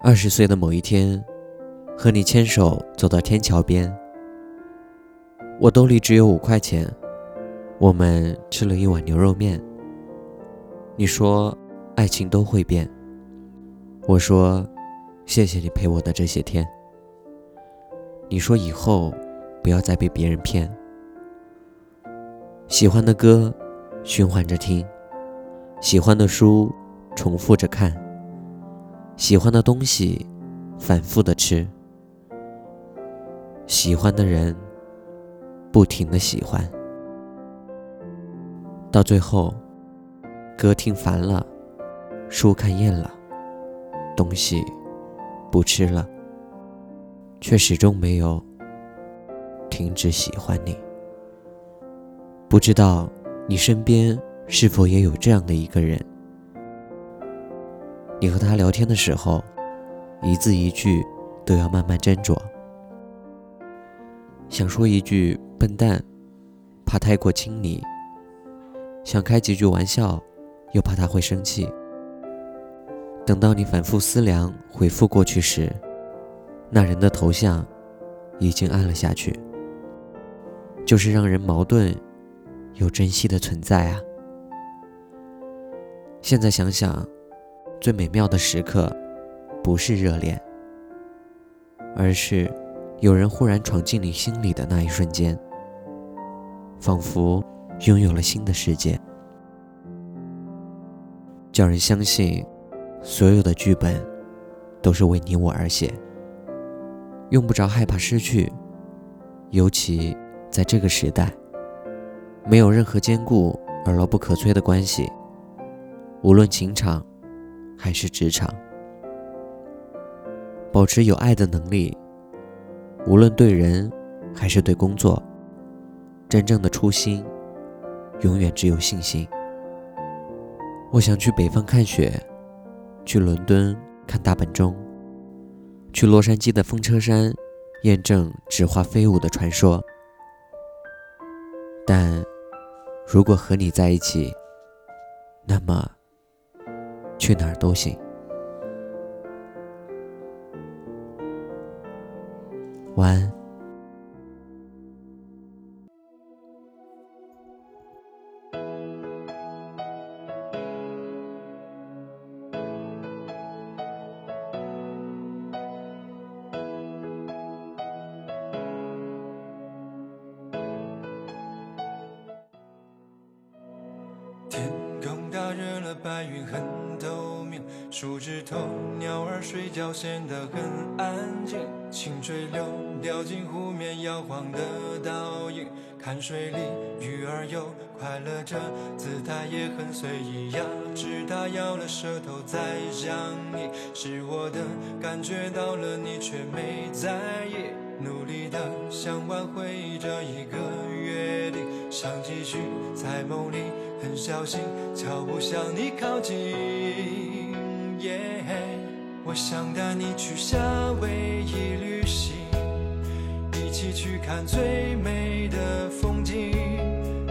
二十岁的某一天，和你牵手走到天桥边，我兜里只有五块钱，我们吃了一碗牛肉面。你说，爱情都会变。我说，谢谢你陪我的这些天。你说以后不要再被别人骗。喜欢的歌，循环着听；喜欢的书，重复着看；喜欢的东西，反复的吃；喜欢的人，不停的喜欢。到最后，歌听烦了，书看厌了，东西不吃了，却始终没有停止喜欢你。不知道你身边是否也有这样的一个人？你和他聊天的时候，一字一句都要慢慢斟酌。想说一句“笨蛋”，怕太过亲昵；想开几句玩笑，又怕他会生气。等到你反复思量回复过去时，那人的头像已经暗了下去。就是让人矛盾。又珍惜的存在啊！现在想想，最美妙的时刻，不是热恋，而是有人忽然闯进你心里的那一瞬间，仿佛拥有了新的世界，叫人相信，所有的剧本都是为你我而写，用不着害怕失去，尤其在这个时代。没有任何坚固而牢不可摧的关系，无论情场还是职场，保持有爱的能力，无论对人还是对工作，真正的初心永远只有信心。我想去北方看雪，去伦敦看大本钟，去洛杉矶的风车山验证纸花飞舞的传说，但。如果和你在一起，那么去哪儿都行。晚安。大热了，白云很，树枝头鸟儿睡觉显得很安静。清水流掉进湖面，摇晃的倒影。看水里鱼儿游，快乐着，姿态也很随意呀。直它咬了舌头再想你，是我的感觉到了，你却没在意。努力的想挽回这一个约定，想继续在梦里。很小心，脚步向你靠近。耶我想带你去夏威夷旅行，一起去看最美的风景，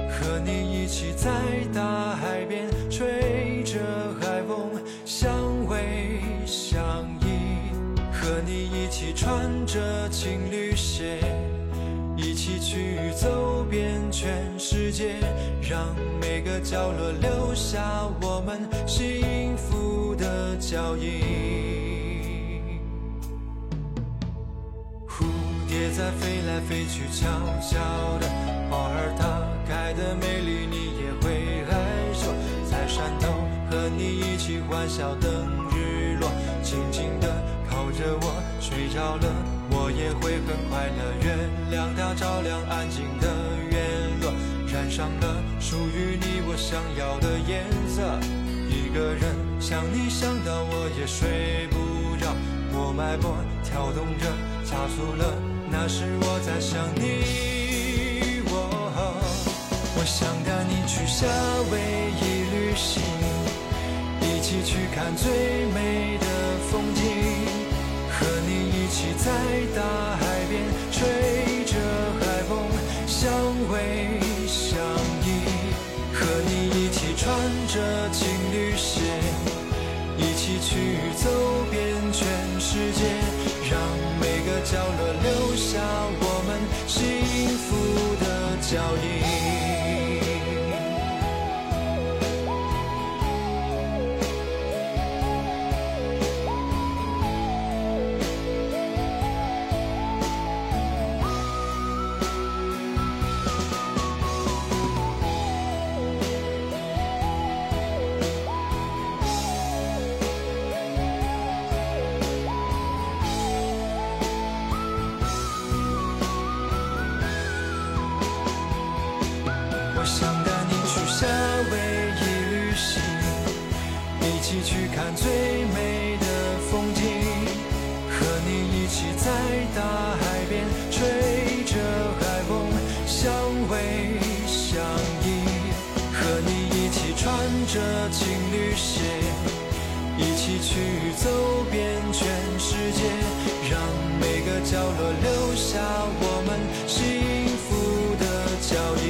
和你一起在大海边吹着海风，相偎相依，和你一起穿着情侣鞋。一起去走遍全世界，让每个角落留下我们幸福的脚印。蝴蝶在飞来飞去，悄悄的，花儿它开的美丽，你也会害羞。在山头和你一起欢笑等日落，静静的靠着我睡着了。我也会很快乐。月亮它照亮安静的院落，染上了属于你我想要的颜色。一个人想你想到我也睡不着，我脉搏跳动着，加速了，那是我在想你。我我想带你去夏威夷旅行，一起去看最美的风景。和你一起在大海边吹个角落留下我们幸福的脚印。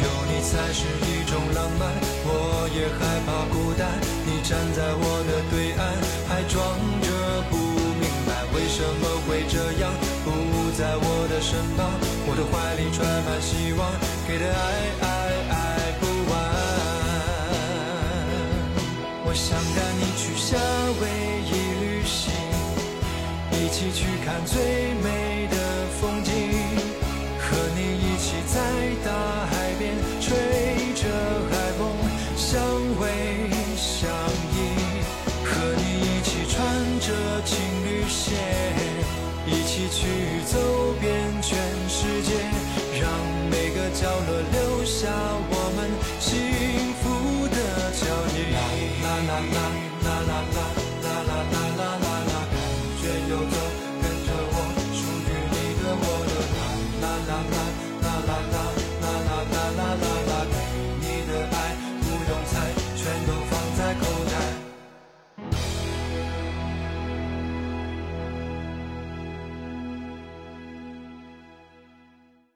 有你才是一种浪漫，我也害怕孤单。你站在我的对岸，还装着不明白为什么会这样，不在我的身旁。我的怀里揣满希望，给的爱爱爱不完。我想带你去夏威一起去看最美的风景和你一起在大海边吹着海风相偎相依和你一起穿着情侣鞋一起去走遍全世界让每个角落留下我们